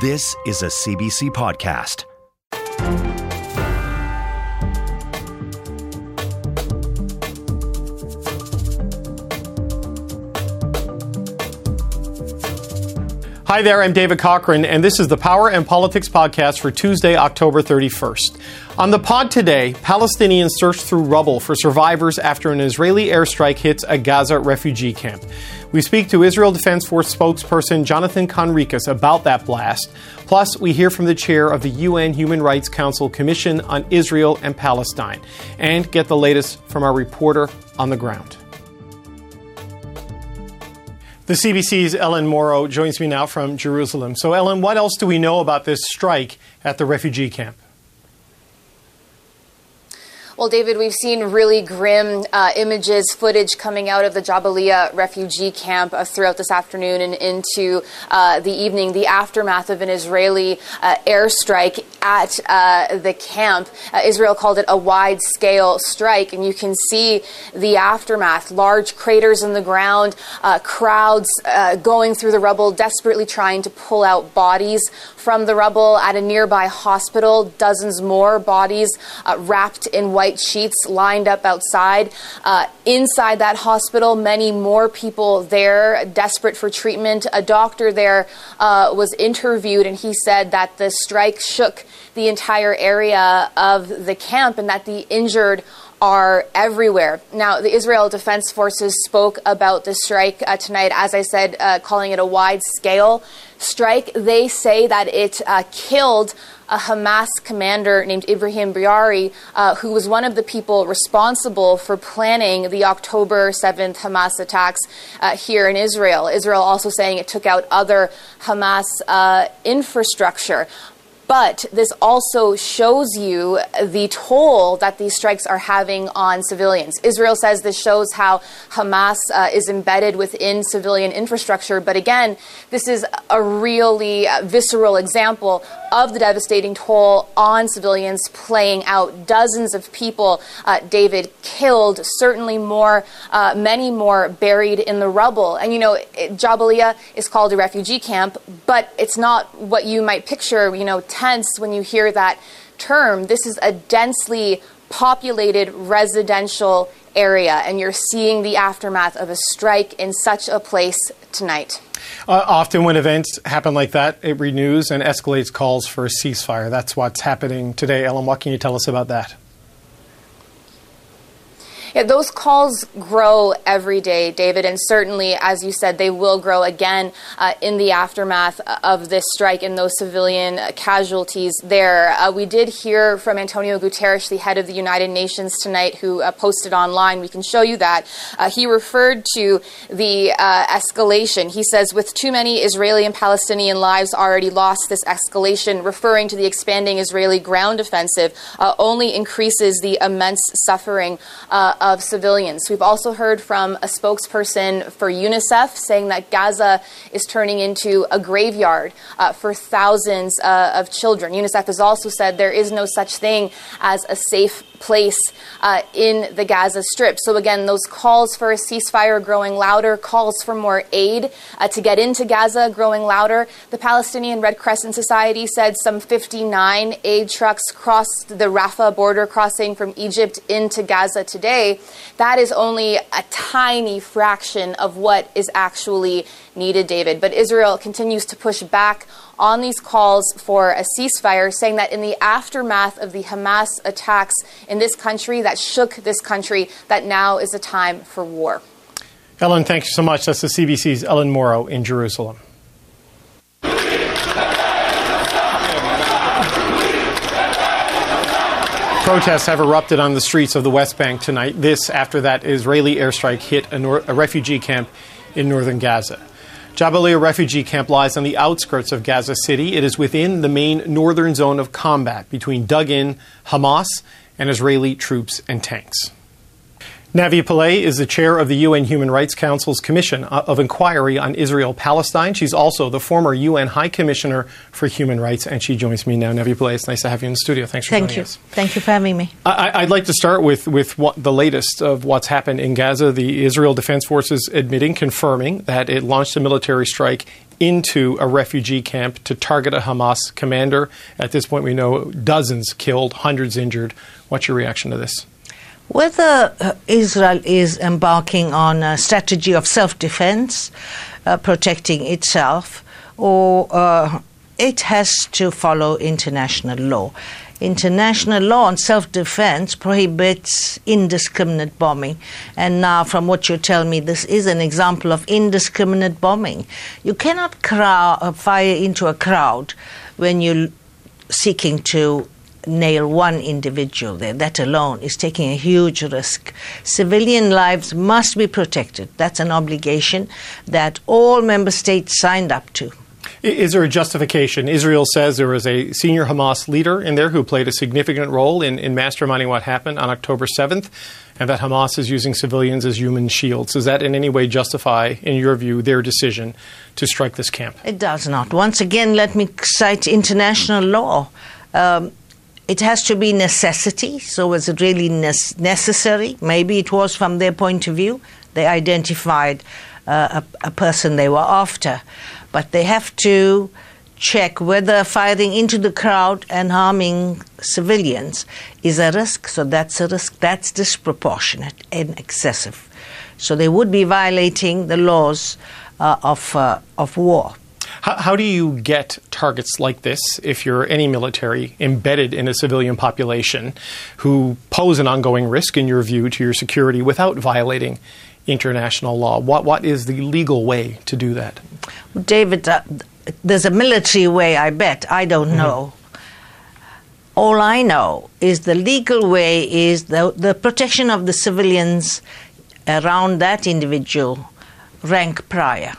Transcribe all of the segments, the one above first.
This is a CBC podcast. Hi there, I'm David Cochrane, and this is the Power and Politics podcast for Tuesday, October 31st. On the pod today, Palestinians search through rubble for survivors after an Israeli airstrike hits a Gaza refugee camp. We speak to Israel Defense Force spokesperson Jonathan Conricus about that blast. Plus, we hear from the chair of the UN Human Rights Council Commission on Israel and Palestine, and get the latest from our reporter on the ground. The CBC's Ellen Mauro joins me now from Jerusalem. So, Ellen, what else do we know about this strike at the refugee camp? Well, David, we've seen really grim uh, images, footage coming out of the Jabalia refugee camp uh, throughout this afternoon and into uh, the evening. The aftermath of an Israeli uh, airstrike at uh, the camp. Uh, Israel called it a wide scale strike, and you can see the aftermath large craters in the ground, crowds going through the rubble, desperately trying to pull out bodies from the rubble at a nearby hospital. Dozens more bodies wrapped in white white sheets lined up outside. Uh, inside that hospital, many more people there, desperate for treatment. A doctor there uh, was interviewed, and he said that the strike shook the entire area of the camp and that the injured are everywhere. Now, the Israel Defense Forces spoke about the strike uh, tonight, as I said, uh, calling it a wide scale strike. They say that it uh, killed a Hamas commander named Ibrahim Biari, uh, who was one of the people responsible for planning the October 7th Hamas attacks uh, here in Israel. Israel also saying it took out other Hamas uh, infrastructure. But this also shows you the toll that these strikes are having on civilians. Israel says this shows how Hamas uh, is embedded within civilian infrastructure. But again, this is a really uh, visceral example of the devastating toll on civilians playing out. Dozens of people, uh, David, killed, certainly more, uh, many more buried in the rubble. And you know, Jabalia is called a refugee camp, but it's not what you might picture, you know, tense when you hear that term. This is a densely populated residential area, and you're seeing the aftermath of a strike in such a place tonight. Uh, often, when events happen like that, it renews and escalates calls for a ceasefire. That's what's happening today. Ellen, what can you tell us about that? Yeah, those calls grow every day, David, and certainly, as you said, they will grow again uh, in the aftermath of this strike and those civilian casualties there. Uh, we did hear from Antonio Guterres, the head of the United Nations, tonight, who uh, posted online. We can show you that. Uh, he referred to the uh, escalation. He says, with too many Israeli and Palestinian lives already lost, this escalation, referring to the expanding Israeli ground offensive, uh, only increases the immense suffering of civilians. We've also heard from a spokesperson for UNICEF saying that Gaza is turning into a graveyard uh, for thousands uh, of children. UNICEF has also said there is no such thing as a safe place uh, in the Gaza Strip. So, again, those calls for a ceasefire growing louder, calls for more aid uh, to get into Gaza growing louder. The Palestinian Red Crescent Society said some 59 aid trucks crossed the Rafah border crossing from Egypt into Gaza today. That is only a tiny fraction of what is actually needed, David. But Israel continues to push back on these calls for a ceasefire, saying that in the aftermath of the Hamas attacks in this country that shook this country, that now is a time for war. Ellen, thank you so much. That's the CBC's Ellen Mauro in Jerusalem. Protests have erupted on the streets of the West Bank tonight. This after that Israeli airstrike hit a, nor- a refugee camp in northern Gaza. Jabalia refugee camp lies on the outskirts of Gaza City. It is within the main northern zone of combat between dug in Hamas and Israeli troops and tanks. Navi Pillay is the chair of the UN Human Rights Council's Commission uh, of Inquiry on Israel Palestine. She's also the former UN High Commissioner for Human Rights, and she joins me now. Navi Pillay, it's nice to have you in the studio. Thanks for Thank joining you. us. Thank you for having me. I, would like to start with, with what, the latest of what's happened in Gaza. The Israel Defense Forces admitting, confirming that it launched a military strike into a refugee camp to target a Hamas commander. At this point, we know dozens killed, hundreds injured. What's your reaction to this? Whether uh, Israel is embarking on a strategy of self defense, uh, protecting itself, or uh, it has to follow international law. International law on self defense prohibits indiscriminate bombing. And now, from what you tell me, this is an example of indiscriminate bombing. You cannot uh, fire into a crowd when you're seeking to nail one individual there. That alone is taking a huge risk. Civilian lives must be protected. That's an obligation that all member states signed up to. Is there a justification? Israel says there was a senior Hamas leader in there who played a significant role in, in masterminding what happened on October 7th, and that Hamas is using civilians as human shields. Does that in any way justify, in your view, their decision to strike this camp? It does not. Once again, let me cite international law. Um, it has to be necessity. So, was it really ne- necessary? Maybe it was from their point of view. They identified uh, a, a person they were after but they have to check whether firing into the crowd and harming civilians is a risk. So that's a risk that's disproportionate and excessive. So they would be violating the laws uh, of, uh, of war. How, how, do you get targets like this if you're any military embedded in a civilian population who pose an ongoing risk, in your view, to your security without violating international law? What, what is the legal way to do that? David, uh, there's a military way, I bet. I don't mm-hmm. know. All I know is the legal way is the, the protection of the civilians around that individual rank prior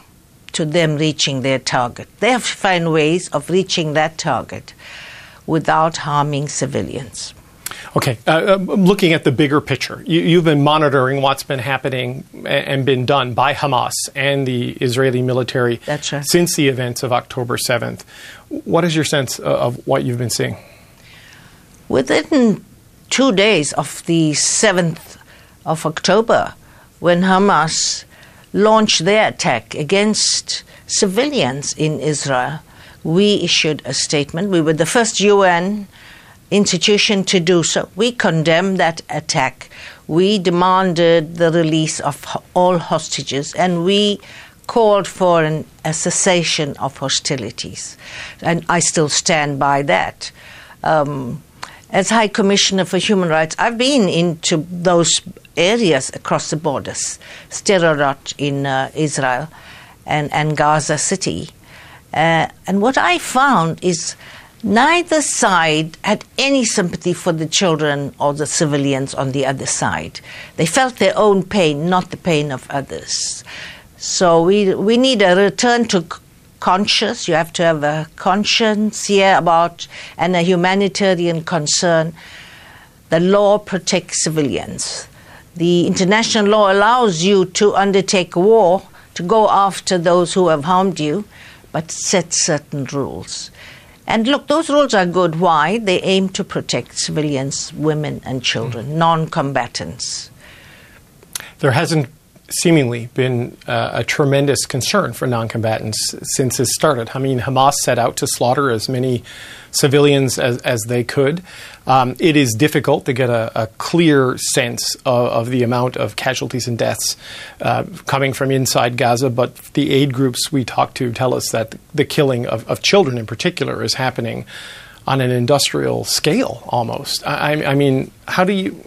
to them reaching their target. They have to find ways of reaching that target without harming civilians. Okay, uh, um, looking at the bigger picture, you, have been monitoring what's been happening and been done by Hamas and the Israeli military right. since the events of October 7th. What is your sense of what you've been seeing? Within two days of the 7th of October, when Hamas launched their attack against civilians in Israel, we issued a statement. We were the first UN institution to do so. We condemned that attack. We demanded the release of all hostages and we called for an, a cessation of hostilities. And I still stand by that. Um, as High Commissioner for Human Rights, I've been into those areas across the borders, Sderot in uh, Israel and, and Gaza City. Uh, and what I found is Neither side had any sympathy for the children or the civilians on the other side. They felt their own pain, not the pain of others. So we, we need a return to conscious. You have to have a conscience here about and a humanitarian concern. The law protects civilians. The international law allows you to undertake war, to go after those who have harmed you, but sets certain rules. And look, those rules are good. Why? They aim to protect civilians, women, and children, mm. non combatants. There hasn't seemingly been uh, a tremendous concern for non combatants since it started. I mean, Hamas set out to slaughter as many civilians as, as they could. Um, it is difficult to get a, a clear sense of, of, the amount of casualties and deaths uh, coming from inside Gaza, but the aid groups we talk to tell us that the killing of, of children in particular is happening on an industrial scale almost. I, I mean, how do you.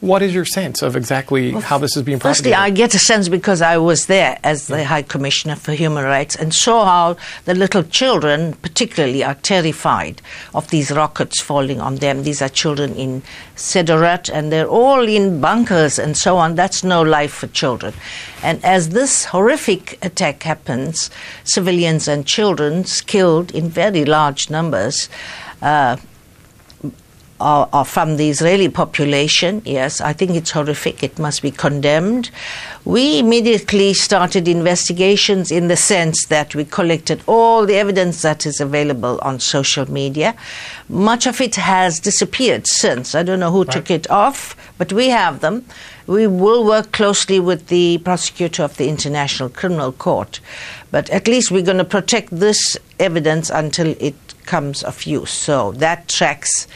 What is your sense of exactly well, how this is being propagated? Firstly, I get a sense because I was there as the High Commissioner for Human Rights and saw how the little children, particularly, are terrified of these rockets falling on them. These are children in Sderot and they're all in bunkers and so on. That's no life for children. And as this horrific attack happens, civilians and children killed in very large numbers. Uh, are, are from the Israeli population. Yes, I think it's horrific. It must be condemned. We immediately started investigations in the sense that we collected all the evidence that is available on social media. Much of it has disappeared since. I don't know who right. took it off, but we have them. We will work closely with the prosecutor of the International Criminal Court, but at least we're going to protect this evidence until it comes of use. So that tracks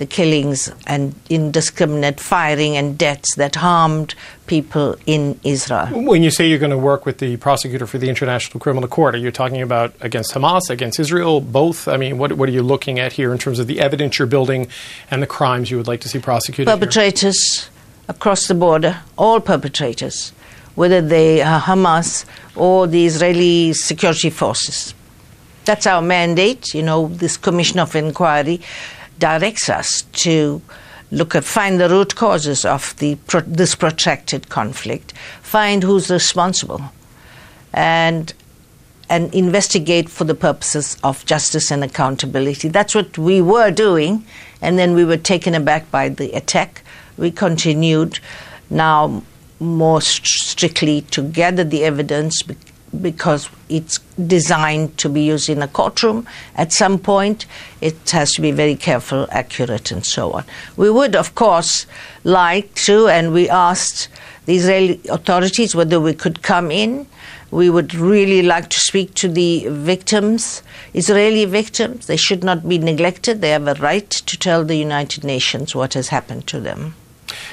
the killings and indiscriminate firing and deaths that harmed people in Israel. When you say you're going to work with the prosecutor for the International Criminal Court, are you talking about against Hamas, against Israel, both? I mean, what, what are you looking at here in terms of the evidence you're building and the crimes you would like to see prosecuted? Perpetrators here? across the border, all perpetrators, whether they are Hamas or the Israeli security forces. That's our mandate. You know, this commission of inquiry directs us to look at find the root causes of the this protracted conflict, find who's responsible, and and investigate for the purposes of justice and accountability. That's what we were doing, and then we were taken aback by the attack. We continued now more strictly to gather the evidence because it's designed to be used in a courtroom at some point. It has to be very careful, accurate, and so on. We would, of course, like to, and we asked the Israeli authorities whether we could come in. We would really like to speak to the victims, Israeli victims. They should not be neglected. They have a right to tell the United Nations what has happened to them.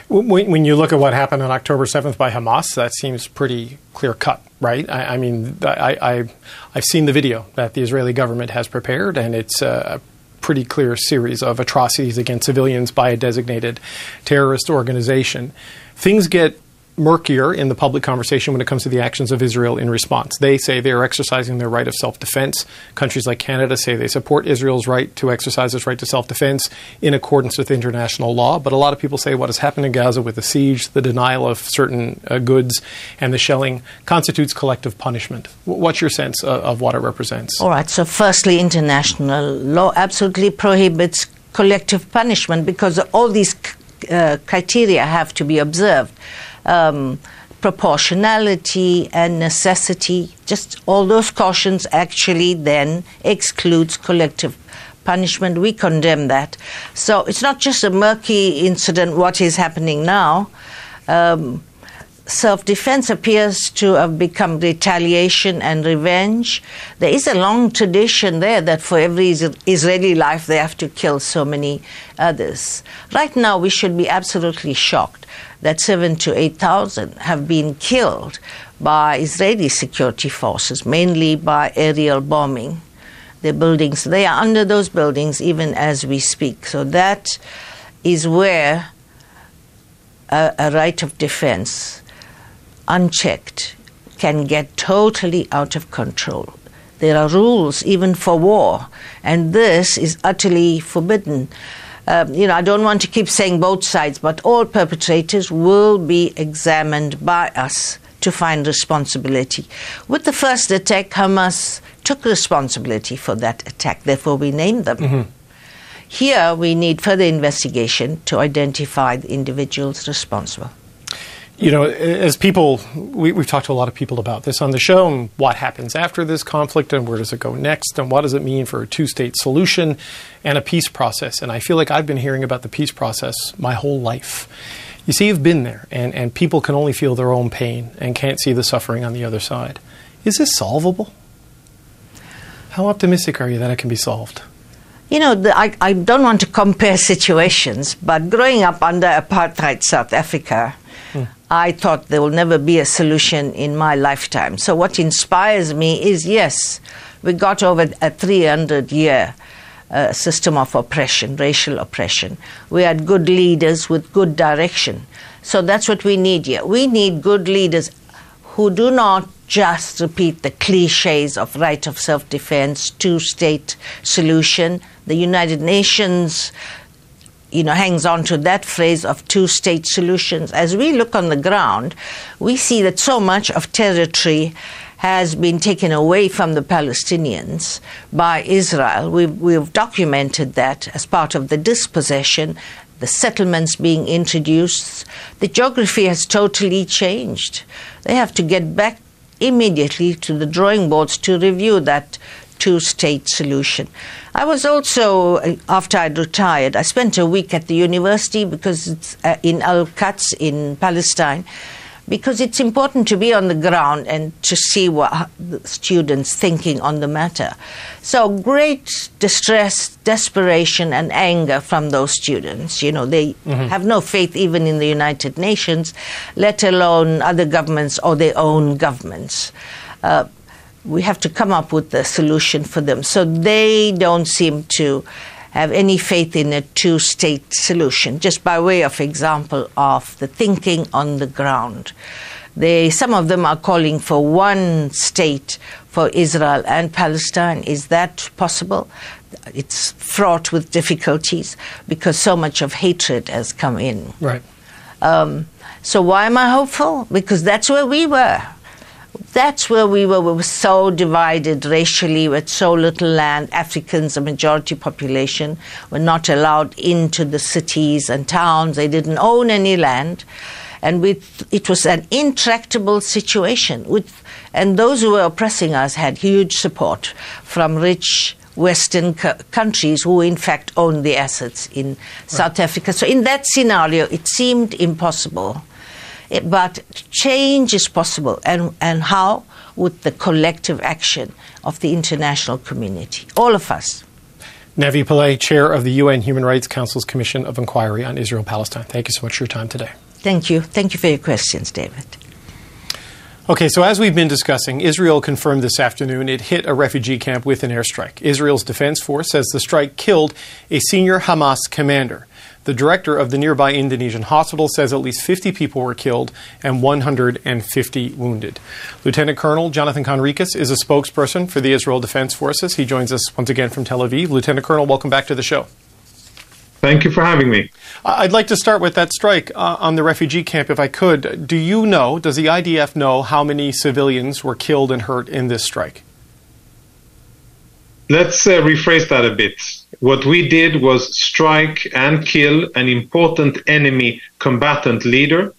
When, you look at what happened on October 7th by Hamas, that seems pretty clear cut, right? I, I mean, I, I, I've seen the video that the Israeli government has prepared, and it's a pretty clear series of atrocities against civilians by a designated terrorist organization. Things get murkier in the public conversation when it comes to the actions of Israel in response. They say they are exercising their right of self defense. Countries like Canada say they support Israel's right to exercise its right to self defense in accordance with international law. But a lot of people say what has happened in Gaza with the siege, the denial of certain uh, goods, and the shelling constitutes collective punishment. What's your sense of, of what it represents? All right. So, firstly, international law absolutely prohibits collective punishment because all these uh, criteria have to be observed um, proportionality and necessity, just all those cautions actually then excludes collective punishment. We condemn that. So it's not just a murky incident, what is happening now. Um, self defense appears to have become retaliation and revenge. There is a long tradition there that for every Israeli life they have to kill so many others. Right now, we should be absolutely shocked that seven to eight thousand have been killed by Israeli security forces, mainly by aerial bombing. The buildings, they are under those buildings even as we speak. So that is where a, a right of defense unchecked, can get totally out of control. There are rules even for war, and this is utterly forbidden. Um, you know, I don't want to keep saying both sides, but all perpetrators will be examined by us to find responsibility. With the first attack, Hamas took responsibility for that attack, therefore, we named them. Mm-hmm. Here, we need further investigation to identify the individuals responsible you know, as people, we, have talked to a lot of people about this on the show and what happens after this conflict and where does it go next and what does it mean for a two state solution and a peace process. And I feel like I've been hearing about the peace process my whole life. You see, you've been there, and, and people can only feel their own pain and can't see the suffering on the other side. Is this solvable? How optimistic are you that it can be solved? You know, the, I, I don't want to compare situations, but growing up under apartheid South Africa, hmm. I thought there will never be a solution in my lifetime. So, what inspires me is yes, we got over a 300 year uh, system of oppression, racial oppression. We had good leaders with good direction. So, that's what we need here. We need good leaders who do not just repeat the cliches of right of self defense, two state solution. The United Nations you know, hangs on to that phrase of two state solutions. As we look on the ground, we see that so much of territory has been taken away from the Palestinians by Israel. We've, we've documented that as part of the dispossession, the settlements being introduced. The geography has totally changed. They have to get back immediately to the drawing boards to review that two state solution. I was also, after I'd retired, I spent a week at the university because it's uh, in Al Quds in Palestine because it's important to be on the ground and to see what the students thinking on the matter. So great distress, desperation, and anger from those students. You know, they mm-hmm. have no faith even in the United Nations, let alone other governments or their own governments. Uh, we have to come up with a solution for them. So they don't seem to have any faith in a two state solution, just by way of example of the thinking on the ground. They, some of them are calling for one state for Israel and Palestine. Is that possible? It's fraught with difficulties because so much of hatred has come in. Right. Um, so why am I hopeful? Because that's where we were that's where we were. We were so divided racially with so little land. Africans, a majority population, were not allowed into the cities and towns. They didn't own any land. And with, it was an intractable situation. With, and those who were oppressing us had huge support from rich Western countries who, in fact, owned the assets in right. South Africa. So, in that scenario, it seemed impossible Eh, but change is possible, and, and how? With the collective action of the international community, all of us. Navi Pillay, Chair of the UN Human Rights Council's Commission of Inquiry on Israel Palestine. Thank you so much for your time today. Thank you. Thank you for your questions, David. Okay, so as we've been discussing, Israel confirmed this afternoon it hit a refugee camp with an airstrike. Israel's Defense Force says the strike killed a senior Hamas commander. The director of the nearby Indonesian hospital says at least 50 people were killed and 150 wounded. Lieutenant Colonel Jonathan Conricus is a spokesperson for the Israel Defense Forces. He joins us once again from Tel Aviv. Lieutenant Colonel, welcome back to the show. Thank you for having me. I'd like to start with that strike uh, on the refugee camp, if I could. Do you know, does the IDF know how many civilians were killed and hurt in this strike? Let's uh, rephrase that a bit. What we did was strike and kill an important enemy combatant leader.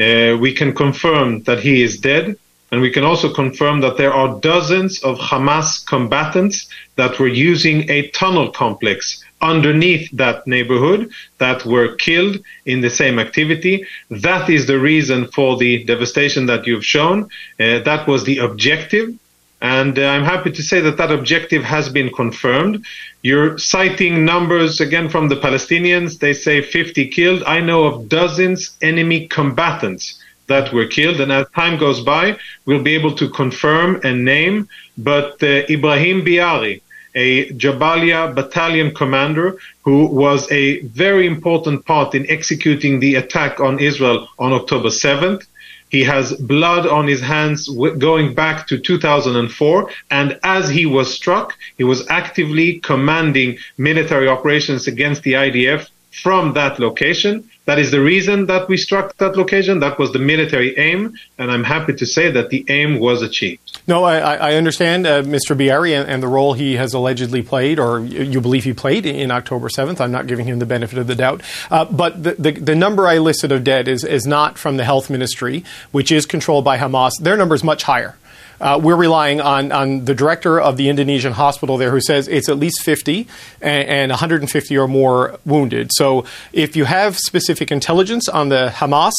Uh, we can confirm that he is dead. And we can also confirm that there are dozens of Hamas combatants that were using a tunnel complex underneath that neighborhood that were killed in the same activity. That is the reason for the devastation that you've shown. Uh, that was the objective. And uh, I'm happy to say that that objective has been confirmed. You're citing numbers again from the Palestinians. They say 50 killed. I know of dozens enemy combatants that were killed. And as time goes by, we'll be able to confirm and name. But uh, Ibrahim Biari, a Jabalia battalion commander who was a very important part in executing the attack on Israel on October 7th. He has blood on his hands going back to 2004. And as he was struck, he was actively commanding military operations against the IDF from that location. That is the reason that we struck that location. That was the military aim, and I'm happy to say that the aim was achieved. No, I, I understand uh, Mr. Biari and, and, the role he has allegedly played, or you believe he played in October 7th. I'm not giving him the benefit of the doubt. Uh, but the, the, the, number I listed of dead is, is not from the health ministry, which is controlled by Hamas. Their number is much higher. Uh, we're relying on, on the director of the Indonesian hospital there who says it's at least 50 and, and 150 or more wounded. So if you have specific intelligence on the Hamas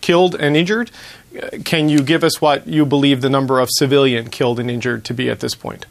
killed and injured, uh, can you give us what you believe the number of civilian killed and injured to be at this point?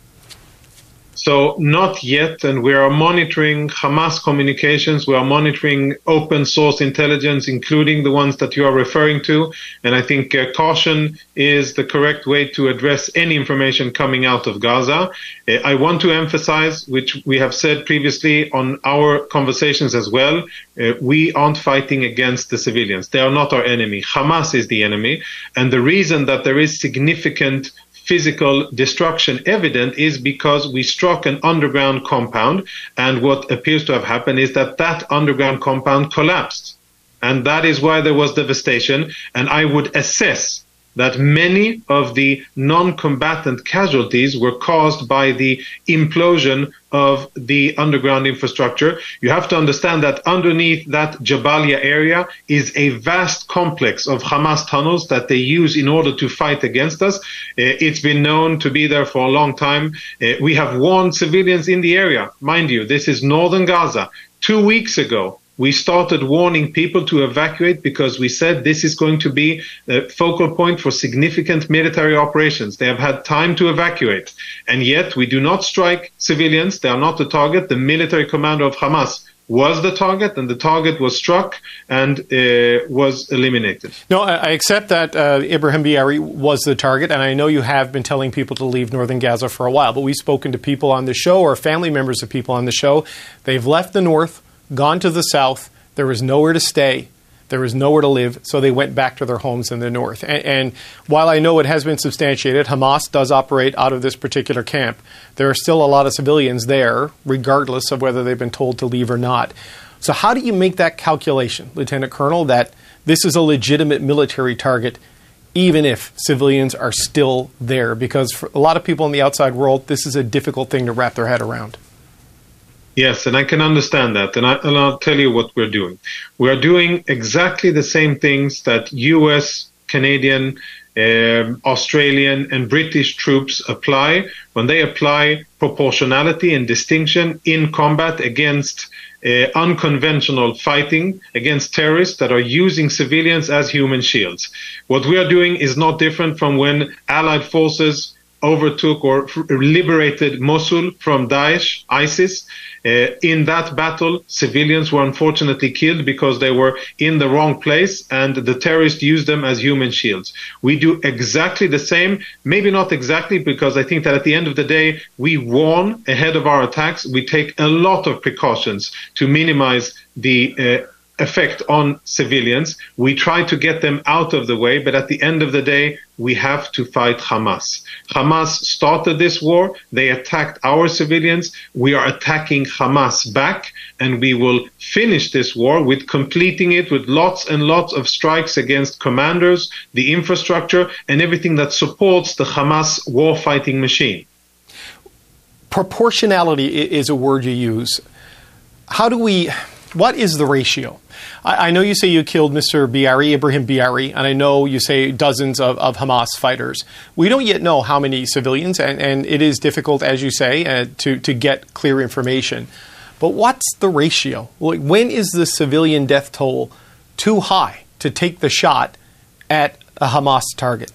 So not yet, and we are monitoring Hamas communications. We are monitoring open source intelligence, including the ones that you are referring to. And I think uh, caution is the correct way to address any information coming out of Gaza. Uh, I want to emphasize, which we have said previously on our conversations as well, uh, we aren't fighting against the civilians. They are not our enemy. Hamas is the enemy. And the reason that there is significant physical destruction evident is because we struck an underground compound, and what appears to have happened is that that underground compound collapsed. And that is why there was devastation. And I would assess that many of the non-combatant casualties were caused by the implosion of the underground infrastructure. You have to understand that underneath that Jabalia area is a vast complex of Hamas tunnels that they use in order to fight against us. Uh, it's been known to be there for a long time. Uh, we have warned civilians in the area. Mind you, this is northern Gaza. Two weeks ago, we started warning people to evacuate because we said this is going to be a focal point for significant military operations. They have had time to evacuate. And yet we do not strike civilians. They are not the target. The military commander of Hamas was the target, and the target was struck and uh, was eliminated. No, I accept that uh, Ibrahim Biari was the target, and I know you have been telling people to leave northern Gaza for a while, but we've spoken to people on the show or family members of people on the show. They've left the north gone to the south. There was nowhere to stay. There was nowhere to live, so they went back to their homes in the north. And, and, while I know it has been substantiated, Hamas does operate out of this particular camp, there are still a lot of civilians there, regardless of whether they've been told to leave or not. So, how do you make that calculation, Lieutenant Colonel, that this is a legitimate military target, even if civilians are still there? Because for a lot of people in the outside world, this is a difficult thing to wrap their head around. Yes, and I can understand that. And, I, will tell you what we're doing. We are doing exactly the same things that US, Canadian, um, Australian, and British troops apply when they apply proportionality and distinction in combat against uh, unconventional fighting against terrorists that are using civilians as human shields. What we are doing is not different from when Allied forces overtook or liberated Mosul from Daesh, ISIS. Uh, in that battle, civilians were unfortunately killed because they were in the wrong place and the terrorists used them as human shields. We do exactly the same, maybe not exactly because I think that at the end of the day, we warn ahead of our attacks. We take a lot of precautions to minimize the uh, effect on civilians. We try to get them out of the way, but at the end of the day, we have to fight Hamas. Hamas started this war. They attacked our civilians. We are attacking Hamas back, and we will finish this war with completing it with lots and lots of strikes against commanders, the infrastructure, and everything that supports the Hamas war fighting machine. Proportionality is a word you use. How do we what is the ratio? I, I, know you say you killed Mr. Biari, Ibrahim Biari, and I know you say dozens of, of Hamas fighters. We don't yet know how many civilians, and, and it is difficult, as you say, uh, to, to get clear information. But what's the ratio? When is the civilian death toll too high to take the shot at a Hamas target?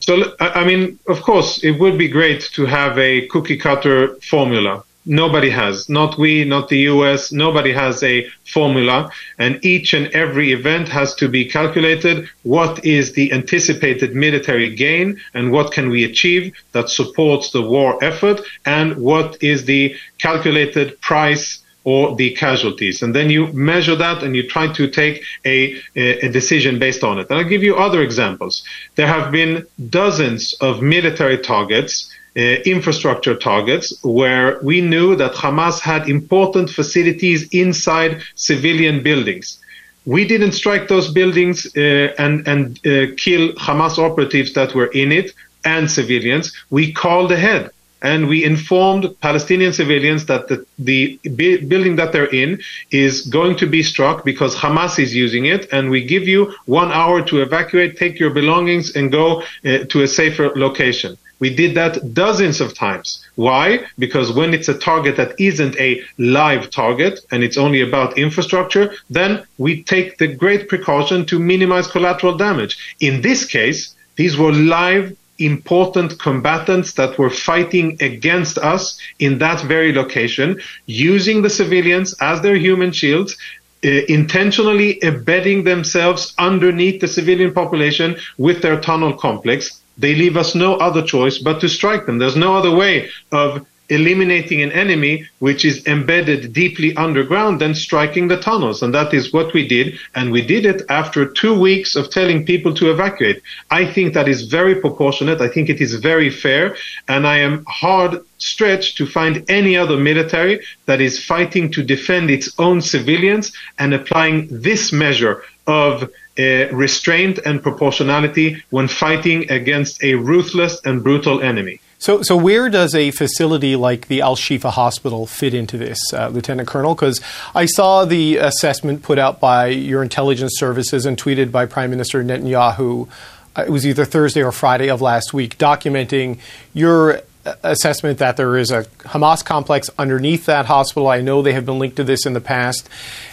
So, I mean, of course, it would be great to have a cookie cutter formula nobody has. Not we, not the US. Nobody has a formula. And each and every event has to be calculated. What is the anticipated military gain and what can we achieve that supports the war effort? And what is the calculated price or the casualties. And then you measure that and you try to take a, a, decision based on it. And I'll give you other examples. There have been dozens of military targets infrastructure targets where we knew that Hamas had important facilities inside civilian buildings. We didn't strike those buildings uh, and, and uh, kill Hamas operatives that were in it and civilians. We called ahead and we informed Palestinian civilians that the, the building that they're in is going to be struck because Hamas is using it, and we give you one hour to evacuate, take your belongings, and go uh, to a safer location. We did that dozens of times. Why? Because when it's a target that isn't a live target and it's only about infrastructure, then we take the great precaution to minimize collateral damage. In this case, these were live important combatants that were fighting against us in that very location, using the civilians as their human shields, uh, intentionally embedding themselves underneath the civilian population with their tunnel complex, they leave us no other choice but to strike them. There's no other way of eliminating an enemy which is embedded deeply underground than striking the tunnels. And that is what we did. And we did it after two weeks of telling people to evacuate. I think that is very proportionate. I think it is very fair. And I am hard stretched to find any other military that is fighting to defend its own civilians and applying this measure of uh, restraint and proportionality when fighting against a ruthless and brutal enemy. So, so where does a facility like the Al Shifa Hospital fit into this, uh, Lieutenant Colonel? Because I saw the assessment put out by your intelligence services and tweeted by Prime Minister Netanyahu. Uh, it was either Thursday or Friday of last week, documenting your assessment that there is a Hamas complex underneath that hospital. I know they have been linked to this in the past.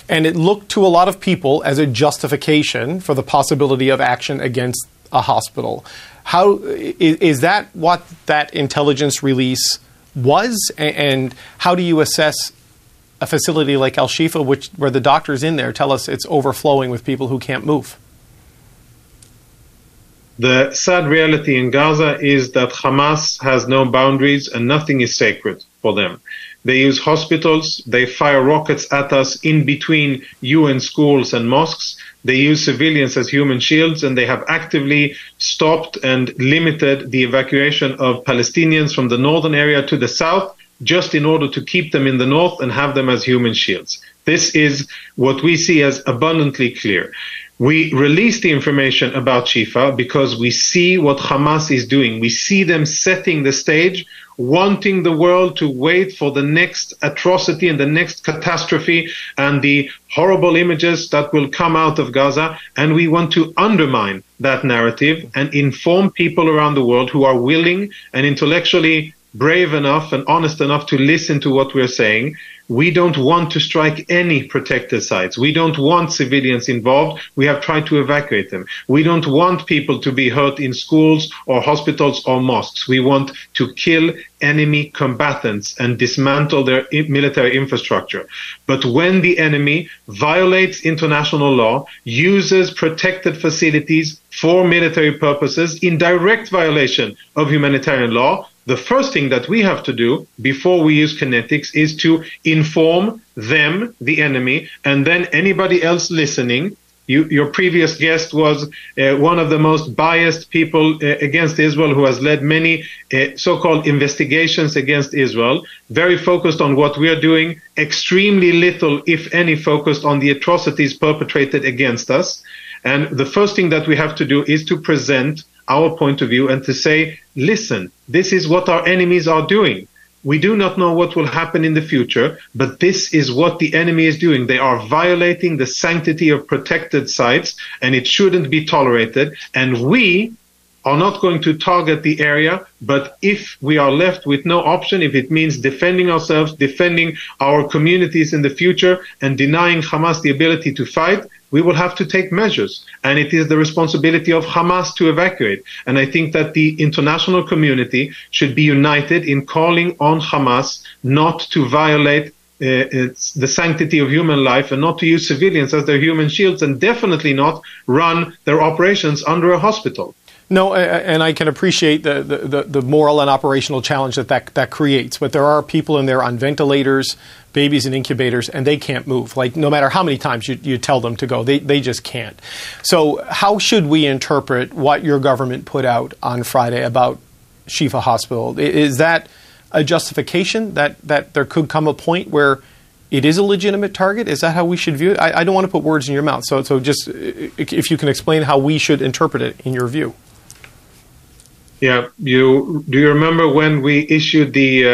And it looked to a lot of people as a justification for the possibility of action against a hospital. How is, is that what that intelligence release was? And how do you assess a facility like Al Shifa, which where the doctors in there tell us it's overflowing with people who can't move? The sad reality in Gaza is that Hamas has no boundaries and nothing is sacred for them. They use hospitals, they fire rockets at us in between UN schools and mosques. They use civilians as human shields and they have actively stopped and limited the evacuation of Palestinians from the northern area to the south just in order to keep them in the north and have them as human shields. This is what we see as abundantly clear. We release the information about Shifa because we see what Hamas is doing. We see them setting the stage, wanting the world to wait for the next atrocity and the next catastrophe and the horrible images that will come out of Gaza. And we want to undermine that narrative and inform people around the world who are willing and intellectually brave enough and honest enough to listen to what we're saying. We don't want to strike any protected sites. We don't want civilians involved. We have tried to evacuate them. We don't want people to be hurt in schools or hospitals or mosques. We want to kill enemy combatants and dismantle their military infrastructure. But when the enemy violates international law, uses protected facilities for military purposes in direct violation of humanitarian law, the first thing that we have to do before we use kinetics is to inform them, the enemy, and then anybody else listening. You, your previous guest was uh, one of the most biased people uh, against Israel who has led many uh, so-called investigations against Israel, very focused on what we are doing, extremely little, if any, focused on the atrocities perpetrated against us. And the first thing that we have to do is to present our point of view and to say, listen, this is what our enemies are doing. We do not know what will happen in the future, but this is what the enemy is doing. They are violating the sanctity of protected sites and it shouldn't be tolerated. And we are not going to target the area, but if we are left with no option, if it means defending ourselves, defending our communities in the future and denying Hamas the ability to fight, we will have to take measures. And it is the responsibility of Hamas to evacuate. And I think that the international community should be united in calling on Hamas not to violate uh, the sanctity of human life and not to use civilians as their human shields and definitely not run their operations under a hospital. No, and I can appreciate the, the, the, moral and operational challenge that, that that creates. But there are people in there on ventilators, babies in incubators, and they can't move. Like, no matter how many times you, you tell them to go, they, they just can't. So, how should we interpret what your government put out on Friday about Shifa Hospital? Is that a justification that, that there could come a point where it is a legitimate target? Is that how we should view it? I, I don't want to put words in your mouth. So, so just if you can explain how we should interpret it in your view. Yeah, you do you remember when we issued the uh,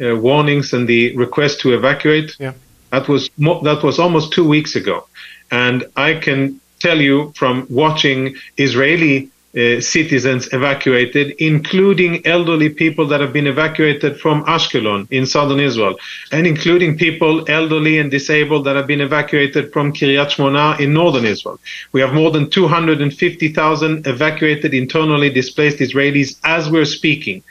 uh, warnings and the request to evacuate? Yeah, that was mo- that was almost two weeks ago, and I can tell you from watching Israeli uh, citizens evacuated, including elderly people that have been evacuated from Ashkelon in southern Israel, and including people elderly and disabled that have been evacuated from Kiryat Shmona in northern Israel. We have more than 250,000 evacuated internally displaced Israelis as we're speaking.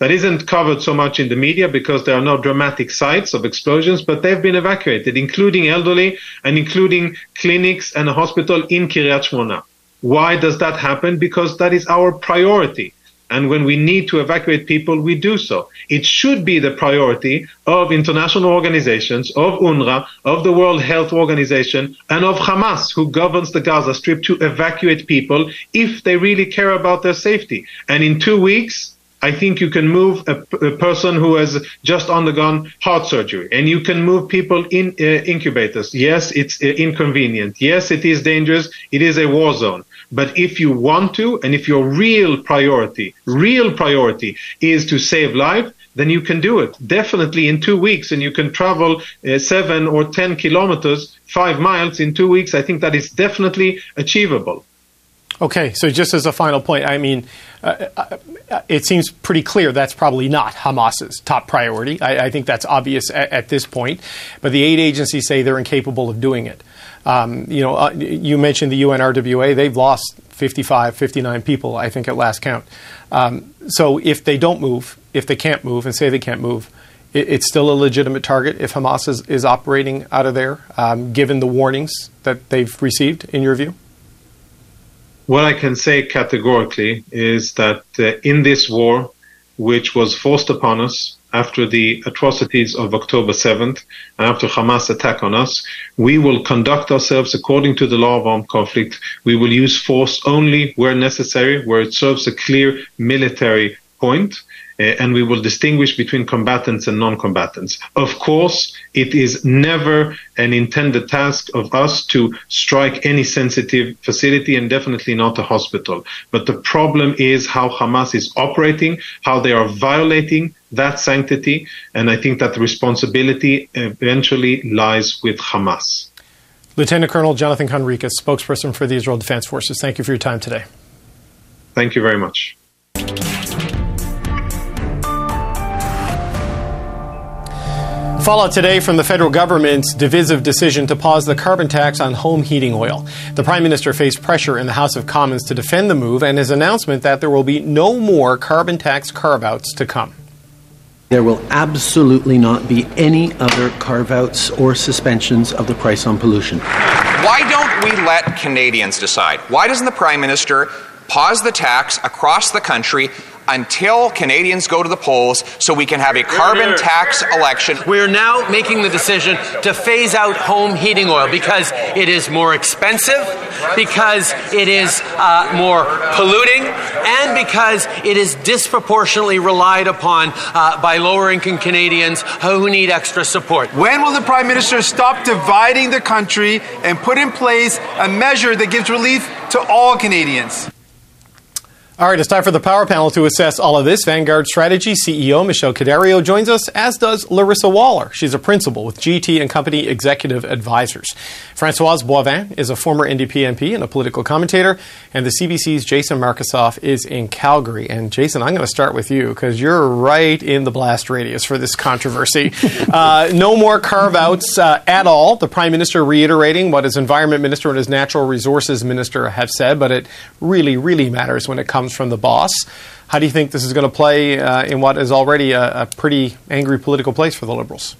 That isn't covered so much in the media because there are no dramatic sites of explosions, but they've been evacuated, including elderly and including clinics and a hospital in Kiryat Shmona. Why does that happen? Because that is our priority. And when we need to evacuate people, we do so. It should be the priority of international organizations, of UNRWA, of the World Health Organization, and of Hamas, who governs the Gaza Strip, to evacuate people if they really care about their safety. And in two weeks, I think you can move a, a person who has just undergone heart surgery, and you can move people in uh, incubators. Yes, it's uh, inconvenient. Yes, it is dangerous. It is a war zone. But if you want to, and if your real priority, real priority is to save life, then you can do it definitely in two weeks, and you can travel uh, seven or ten kilometers, five miles in two weeks. I think that is definitely achievable. Okay, so just as a final point, I mean, uh, uh, it seems pretty clear that's probably not Hamas's top priority. I, I think that's obvious at, at, this point. But the aid agencies say they're incapable of doing it. Um, you know, uh, you mentioned the UNRWA; they've lost 55, 59 people, I think, at last count. Um, so if they don't move, if they can't move, and say they can't move, it, it's still a legitimate target if Hamas is, is operating out of there, um, given the warnings that they've received. In your view? What I can say categorically is that uh, in this war, which was forced upon us after the atrocities of October 7th and after Hamas attack on us, we will conduct ourselves according to the law of armed conflict. We will use force only where necessary, where it serves a clear military point. Uh, and we will distinguish between combatants and non-combatants. Of course, it is never an intended task of us to strike any sensitive facility and definitely not a hospital. But the problem is how Hamas is operating, how they are violating that sanctity, and I think that the responsibility eventually lies with Hamas. Lieutenant Colonel Jonathan Conricus, spokesperson for the Israel Defense Forces. Thank you for your time today. Thank you very much. Fallout today from the federal government's divisive decision to pause the carbon tax on home heating oil. The Prime Minister faced pressure in the House of Commons to defend the move and his announcement that there will be no more carbon tax carve outs to come. There will absolutely not be any other carve outs or suspensions of the price on pollution. Why don't we let Canadians decide? Why doesn't the Prime Minister pause the tax across the country until Canadians go to the polls so we can have a carbon tax election. We're now making the decision to phase out home heating oil because it is more expensive, because it is uh, more polluting, and because it is disproportionately relied upon uh, by lower income Canadians who need extra support. When will the Prime Minister stop dividing the country and put in place a measure that gives relief to all Canadians? All right, it's time for the Power Panel to assess all of this. Vanguard Strategy CEO Michelle Cadario joins us, as does Larissa Waller. She's a principal with GT and Company Executive Advisors. Francoise Boivin is a former NDP MP and a political commentator, and the CBC's Jason Markusoff is in Calgary. And Jason, I'm going to start with you because you're right in the blast radius for this controversy. uh, no more carve outs uh, at all. The Prime Minister reiterating what his Environment Minister and his Natural Resources Minister have said, but it really, really matters when it comes comes from the boss. How do you think this is going to play uh, in what is already a, a, pretty angry political place for the Liberals?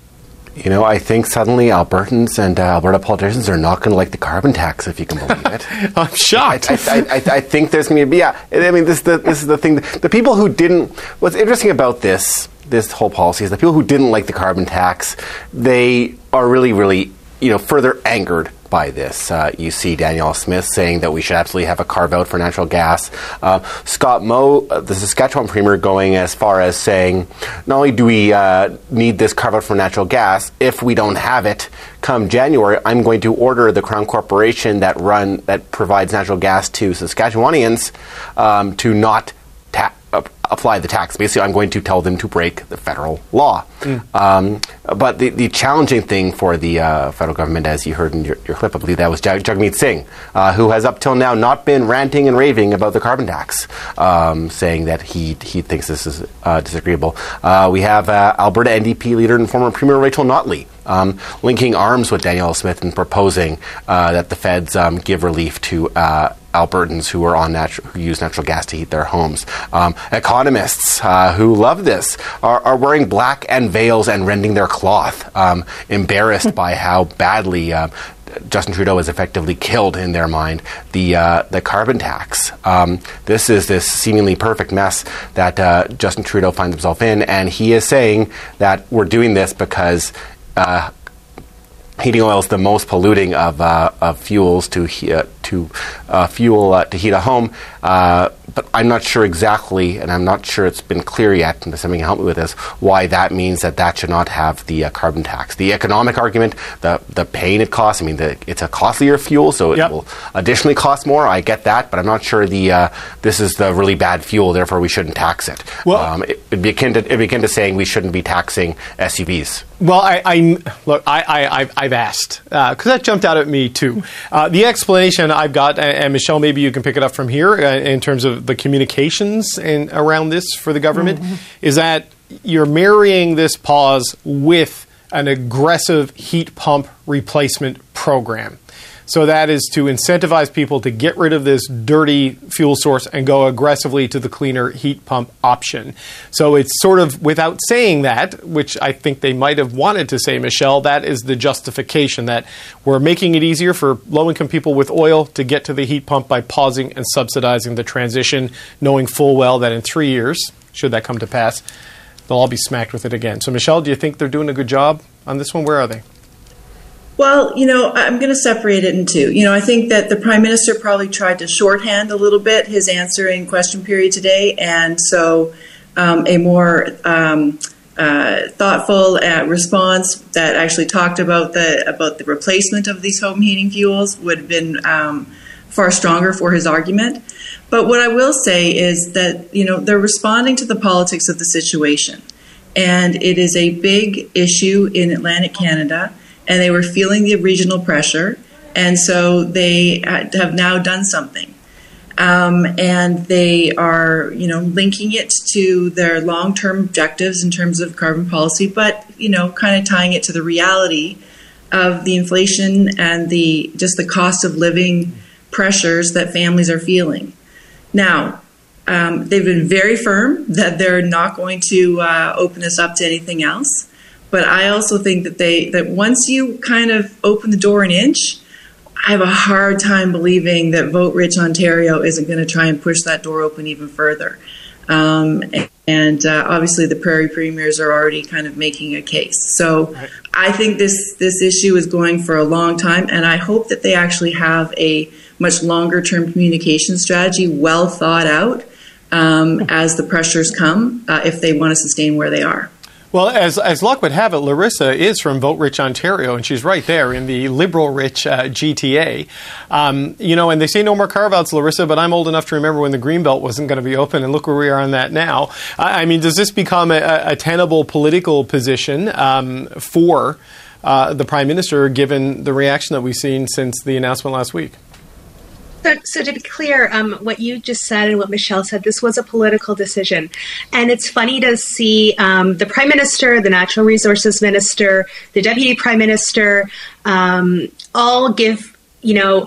You know, I think suddenly Albertans and uh, Alberta politicians are not going to like the carbon tax, if you can believe it. I'm shocked. I, I, I, I, think there's going to be, yeah. I mean, this, the, this is the thing. The people who didn't, what's interesting about this, this whole policy is the people who didn't like the carbon tax, they are really, really, you know, further angered by this. Uh, you see Danielle Smith saying that we should absolutely have a carve out for natural gas. Uh, Scott Moe, uh, the Saskatchewan Premier, going as far as saying not only do we uh, need this carve out for natural gas, if we don't have it come January, I'm going to order the Crown Corporation that run that provides natural gas to Saskatchewanians um, to not apply the tax. Basically, I'm going to tell them to break the federal law. Mm. Um, but the, the challenging thing for the uh, federal government, as you heard in your, your clip, I believe that was Jag- Jagmeet Singh, uh, who has up till now not been ranting and raving about the carbon tax, um, saying that he he thinks this is uh, disagreeable. Uh, we have uh, Alberta NDP leader and former Premier Rachel Notley. Um, linking arms with Danielle Smith and proposing uh, that the feds um, give relief to Albertans who are on natural, who use natural gas to heat their homes. Um, economists uh, who love this are, are, wearing black and veils and rending their cloth, um, embarrassed by how badly. Uh, Justin Trudeau has effectively killed, in their mind, the uh, the carbon tax. Um, this is this seemingly perfect mess that uh, Justin Trudeau finds himself in, and he is saying that we're doing this because uh, heating oil is the most polluting of, uh, of fuels to he- uh, to uh, fuel uh, to heat a home. Uh, but I'm not sure exactly, and I'm not sure it's been clear yet. And something can help me with this. Why that means that that should not have the uh, carbon tax. The economic argument, the the pain it costs. I mean, the, it's a costlier fuel, so it Yep. will additionally cost more. I get that, but I'm not sure the uh, this is the really bad fuel. Therefore, we shouldn't tax it. Well- um, it would be akin to it'd be akin to saying we shouldn't be taxing SUVs. Well, I, I look. I, I I've, I've asked because that jumped out at me too. Uh, the explanation I've got, and, and Michelle, maybe you can pick it up from here uh, in terms of the communications in, around this for the government, is that you're marrying this pause with an aggressive heat pump replacement program. So that is to incentivize people to get rid of this dirty fuel source and go aggressively to the cleaner heat pump option. So it's sort of without saying that, which I think they might have wanted to say, Michelle, that is the justification that we're making it easier for low income people with oil to get to the heat pump by pausing and subsidizing the transition, knowing full well that in three years, should that come to pass, they'll all be smacked with it again. So, Michelle, do you think they're doing a good job on this one? Where are they? Well, you know, I'm going to separate it in two. You know, I think that the prime minister probably tried to shorthand a little bit his answer in question period today, and so um, a more um, uh, thoughtful uh, response that actually talked about the about the replacement of these home heating fuels would have been um, far stronger for his argument. But what I will say is that you know they're responding to the politics of the situation, and it is a big issue in Atlantic Canada and they were feeling the regional pressure, and so they have now done something. Um, and they are, you know, linking it to their long-term objectives in terms of carbon policy, but you know, kind of tying it to the reality of the inflation and the just the cost of living pressures that families are feeling. Now, um, they've been very firm that they're not going to uh, open this up to anything else. But I also think that they that once you kind of open the door an inch, I have a hard time believing that Vote Rich Ontario isn't going to try and push that door open even further. Um, and uh, obviously, the Prairie Premiers are already kind of making a case. So I think this this issue is going for a long time, and I hope that they actually have a much longer term communication strategy, well thought out, um, as the pressures come, uh, if they want to sustain where they are. Well, as, as luck would have it, Larissa is from Vote Rich, Ontario, and she's right there in the liberal rich uh, GTA. Um, you know, and they say no more carve outs, Larissa, but I'm old enough to remember when the Greenbelt wasn't going to be open, and look where we are on that now. I, I mean, does this become a, a tenable political position um, for uh, the Prime Minister given the reaction that we've seen since the announcement last week? So, so to be clear, um, what you just said and what Michelle said, this was a political decision, and it's funny to see um, the prime minister, the natural resources minister, the deputy prime minister, um, all give you know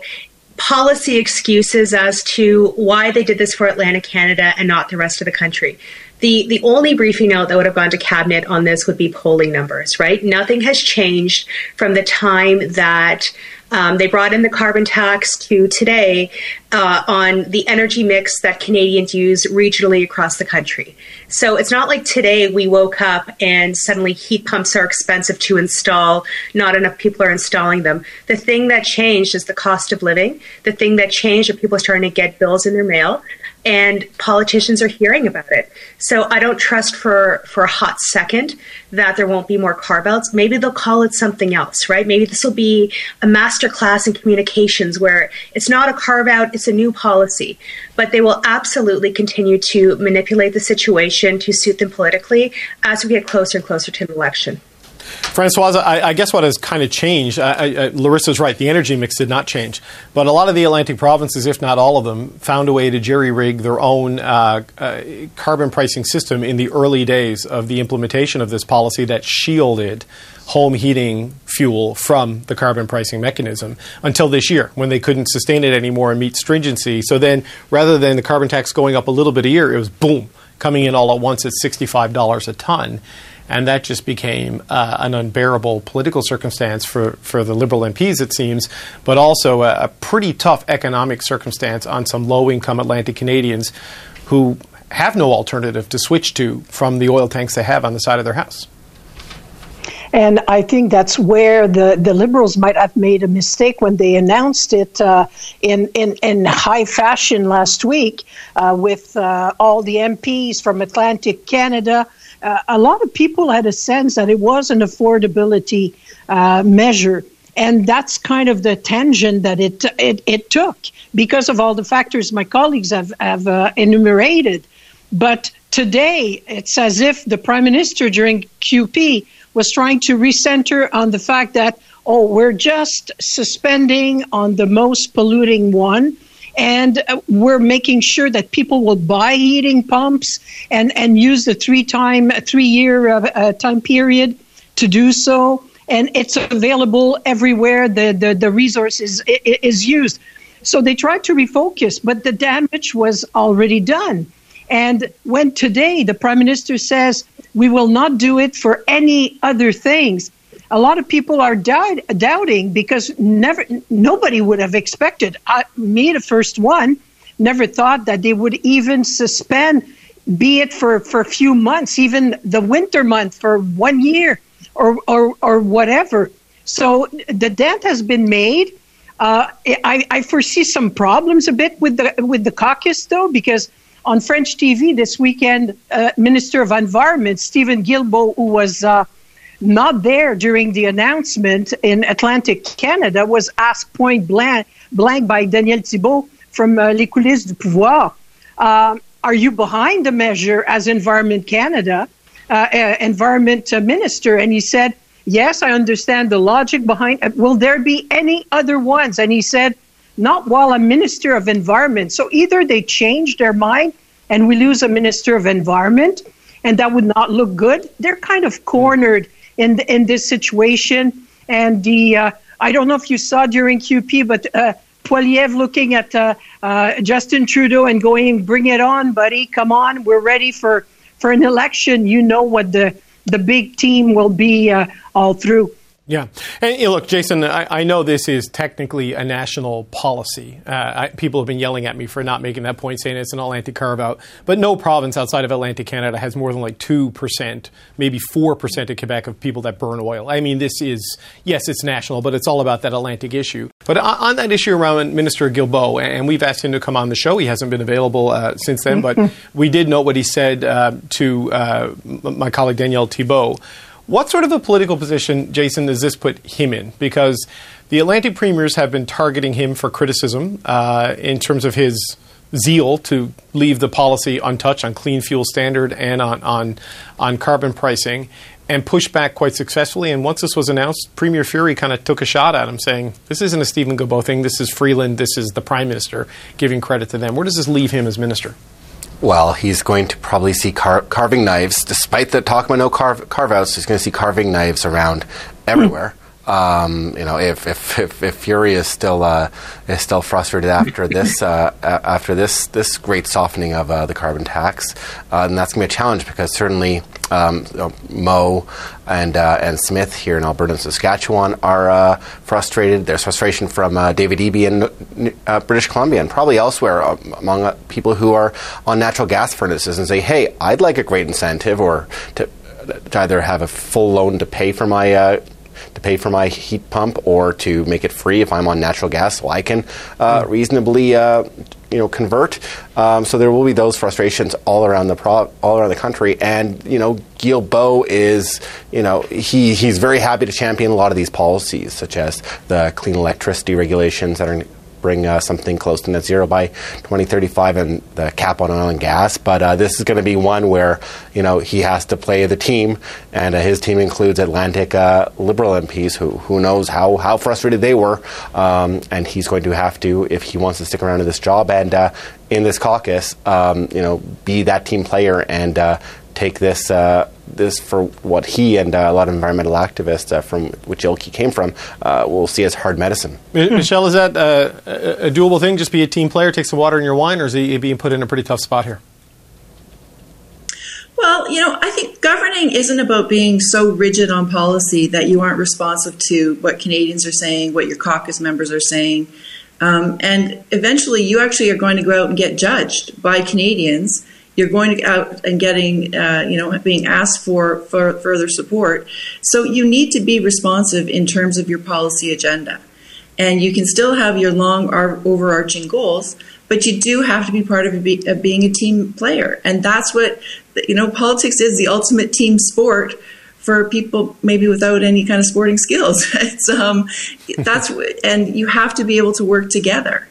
policy excuses as to why they did this for Atlantic Canada and not the rest of the country. The, the only briefing note that would have gone to cabinet on this would be polling numbers, right? Nothing has changed from the time that um, they brought in the carbon tax to today uh, on the energy mix that Canadians use regionally across the country. So it's not like today we woke up and suddenly heat pumps are expensive to install, not enough people are installing them. The thing that changed is the cost of living. The thing that changed are people starting to get bills in their mail and politicians are hearing about it. So I don't trust for for a hot second that there won't be more carve outs. Maybe they'll call it something else, right? Maybe this will be a master class in communications where it's not a carve out, it's a new policy. But they will absolutely continue to manipulate the situation to suit them politically as we get closer and closer to an election. Francoise, I, I, guess what has kind of changed, I, I, Larissa's right, the energy mix did not change. But a lot of the Atlantic provinces, if not all of them, found a way to jerry rig their own uh, uh, carbon pricing system in the early days of the implementation of this policy that shielded home heating fuel from the carbon pricing mechanism until this year when they couldn't sustain it anymore and meet stringency. So then, rather than the carbon tax going up a little bit a year, it was boom, coming in all at once at $65 a ton and that just became uh, an unbearable political circumstance for, for the Liberal MPs, it seems, but also a, a pretty tough economic circumstance on some low income Atlantic Canadians who have no alternative to switch to from the oil tanks they have on the side of their house. And I think that's where the, the Liberals might have made a mistake when they announced it uh, in, in, in high fashion last week uh, with uh, all the MPs from Atlantic Canada. Uh, a lot of people had a sense that it was an affordability uh, measure. And that's kind of the tangent that it, it, it took because of all the factors my colleagues have, have uh, enumerated. But today, it's as if the prime minister during QP was trying to recenter on the fact that, oh, we're just suspending on the most polluting one. And uh, we're making sure that people will buy heating pumps and, and use the three time three year uh, uh, time period to do so. And it's available everywhere. The the, the resource is, is used. So they tried to refocus, but the damage was already done. And when today the prime minister says we will not do it for any other things, a lot of people are doubt, doubting because never nobody would have expected. Uh, me the first one never thought that they would even suspend be it for, for a few months even the winter month for one year or, or, or whatever. So the dent has been made. Uh, I, I foresee some problems a bit with the with the caucus though because on French TV this weekend, uh, Minister of Environment Steven Guilbeault, who was uh, not there during the announcement in Atlantic Canada, was asked point blank, blank by Daniel Thibeault from uh, Les Coulisses du Pouvoir, um, are you behind the measure as Environment Canada, uh, uh, Environment Minister? And he said, yes, I understand the logic behind it. Will there be any other ones? And he said, not while I'm Minister of Environment. So either they change their mind and we lose a Minister of Environment, and that would not look good. They're kind of cornered in in this situation. And the uh, I don't know if you saw during QP, but uh, Poilievre looking at uh, uh, Justin Trudeau and going, "Bring it on, buddy! Come on, we're ready for for an election." You know what the the big team will be uh, all through. Yeah. And look, Jason, I, I, know this is technically a national policy. Uh, I, people have been yelling at me for not making that point, saying it's an all Atlantic carve out. But no province outside of Atlantic Canada has more than like 2%, maybe 4% of Quebec of people that burn oil. I mean, this is, yes, it's national, but it's all about that Atlantic issue. But on, on that issue around Minister Guilbeault, and we've asked him to come on the show, he hasn't been available uh, since then, but we did note what he said uh, to uh, my colleague Daniel Thibeault. What sort of a political position, Jason, does this put him in? Because the Atlantic premiers have been targeting him for criticism uh, in terms of his zeal to leave the policy untouched on clean fuel standard and on, on, on carbon pricing and pushed back quite successfully. And once this was announced, Premier Furey kind of took a shot at him, saying, This isn't a Steven Guilbeault thing. This is Freeland. This is the Prime Minister giving credit to them. Where does this leave him as minister? Well, he's going to probably see car- carving knives, despite the talk about no carve, carve outs. He's going to see carving knives around everywhere. Um, you know, if if, if, if Furey is still uh, is still frustrated after this uh, after this this great softening of uh, the carbon tax, uh, then that's going to be a challenge because certainly um, Moe and uh, and Smith here in Alberta and Saskatchewan are uh, frustrated. There's frustration from David Eby in British Columbia and probably elsewhere among people who are on natural gas furnaces and say, "Hey, I'd like a great incentive or to." to either have a full loan to pay for my uh, to pay for my heat pump or to make it free if I'm on natural gas, so I can uh, reasonably. Uh, you know, convert. Um, so there will be those frustrations all around the pro- all around the country. And you know, Guilbeault is, you know, he he's very happy to champion a lot of these policies, such as the clean electricity regulations that are bring uh, something close to net zero by 2035 and the cap on oil and gas. But uh, this is going to be one where you know he has to play the team, and uh, his team includes Atlantic uh, Liberal MPs who who knows how how frustrated they were, um, and he's going to have to if he wants to stick around in this job and uh, in this caucus, um, you know, be that team player and uh, take this uh, this for what he and uh, a lot of environmental activists uh, from which ilk he came from uh, will see as hard medicine. Michelle, is that uh, a doable thing? Just be a team player, take some water in your wine, or is he being put in a pretty tough spot here? Well, you know, I think governing isn't about being so rigid on policy that you aren't responsive to what Canadians are saying, what your caucus members are saying. Um, and eventually, you actually are going to go out and get judged by Canadians You're going out and getting, uh, you know, being asked for, for further support. So you need to be responsive in terms of your policy agenda. And you can still have your long overarching goals, but you do have to be part of, be, of being a team player. And that's what, you know, politics is the ultimate team sport for people maybe without any kind of sporting skills. it's, um, that's, and you have to be able to work together.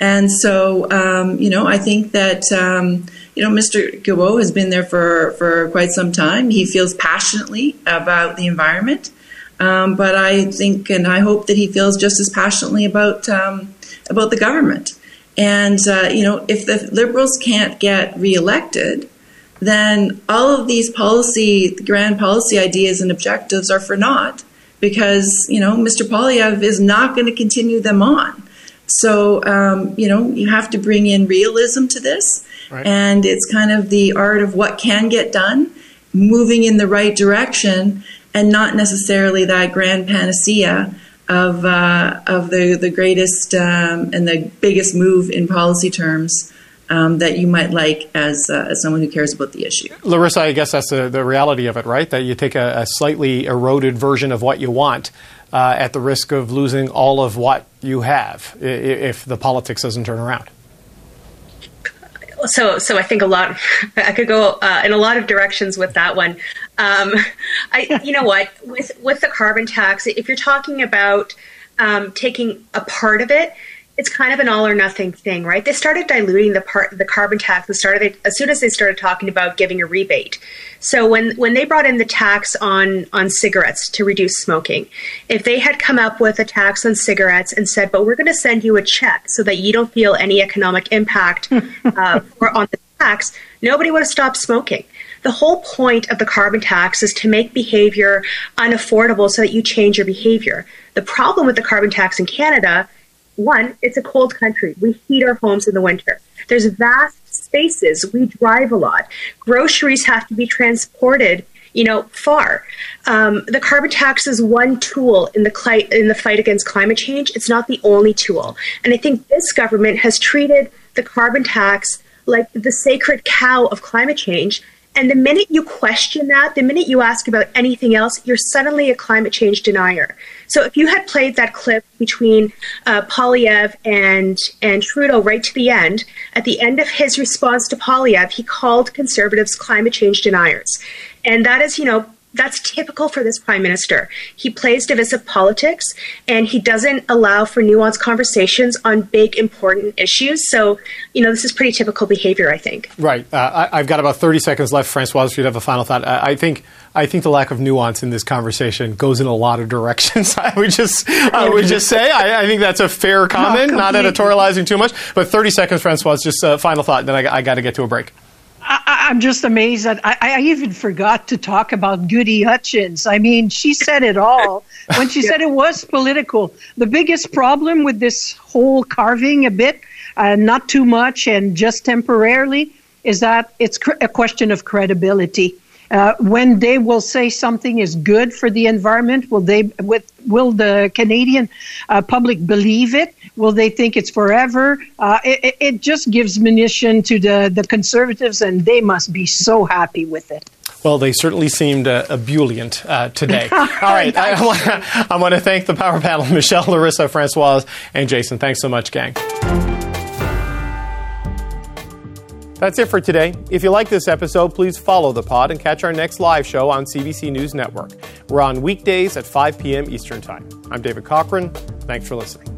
And so, um, you know, I think that, um, you know, Mr. Guilbeault has been there for, for quite some time. He feels passionately about the environment. Um, but I think and I hope that he feels just as passionately about um, about the government. And uh, you know, if the Liberals can't get reelected, then all of these policy, grand policy ideas and objectives are for naught because you know Mr. Poilievre is not going to continue them on. So um, you know you have to bring in realism to this, right. and it's kind of the art of what can get done, moving in the right direction, and not necessarily that grand panacea of uh, of the the greatest um, and the biggest move in policy terms. Um, that you might like as, uh, as someone who cares about the issue. Larissa, I guess that's the, the reality of it, right? That you take a, a slightly eroded version of what you want uh, at the risk of losing all of what you have if the politics doesn't turn around so so I think a lot. I could go uh, in a lot of directions with that one. Um, I, you know what, with with the carbon tax, if you're talking about um, taking a part of it, it's kind of an all or nothing thing, right? They started diluting the part the carbon tax. They started as soon as they started talking about giving a rebate. So when when they brought in the tax on on cigarettes to reduce smoking, if they had come up with a tax on cigarettes and said, "But we're going to send you a check so that you don't feel any economic impact uh, on the tax," nobody would have stopped smoking. The whole point of the carbon tax is to make behavior unaffordable so that you change your behavior. The problem with the carbon tax in Canada one, it's a cold country. We heat our homes in the winter. There's vast spaces. We drive a lot. Groceries have to be transported, you know, far. Um, the carbon tax is one tool in the cli- in the fight against climate change. It's not the only tool. And I think this government has treated the carbon tax like the sacred cow of climate change and the minute you question that, the minute you ask about anything else, you're suddenly a climate change denier. So if you had played that clip between uh, Poilievre and and Trudeau right to the end, at the end of his response to Poilievre, he called conservatives climate change deniers, and that is, you know, that's typical for this prime minister. He plays divisive politics and he doesn't allow for nuanced conversations on big, important issues. So, you know, this is pretty typical behavior, I think. Right. Uh, I, have got about 30 seconds left, Francois, if you'd have a final thought. I, I, think. I think the lack of nuance in this conversation goes in a lot of directions. I would just, I would just say, I, I think that's a fair comment, not, not editorializing too much. But 30 seconds, Francois, just a final thought, then I, I got to get to a break. I, am just amazed that I, I, even forgot to talk about Gudie Hutchings. I mean, she said it all when she yeah. said it was political. The biggest problem with this whole carving a bit, uh, not too much and just temporarily, is that it's cr- a question of credibility. Uh, when they will say something is good for the environment, will they with will the Canadian uh, public believe it? Will they think it's forever? Uh, it, it, just gives munition to the, the conservatives, and they must be so happy with it. Well, they certainly seemed uh, ebullient uh, today. All right. I want to thank the power panel, Michelle, Larissa, Francoise, and Jason. Thanks so much, gang. That's it for today. If you like this episode, please follow the pod and catch our next live show on CBC News Network. We're on weekdays at 5 p.m. Eastern Time. I'm David Cochrane. Thanks for listening.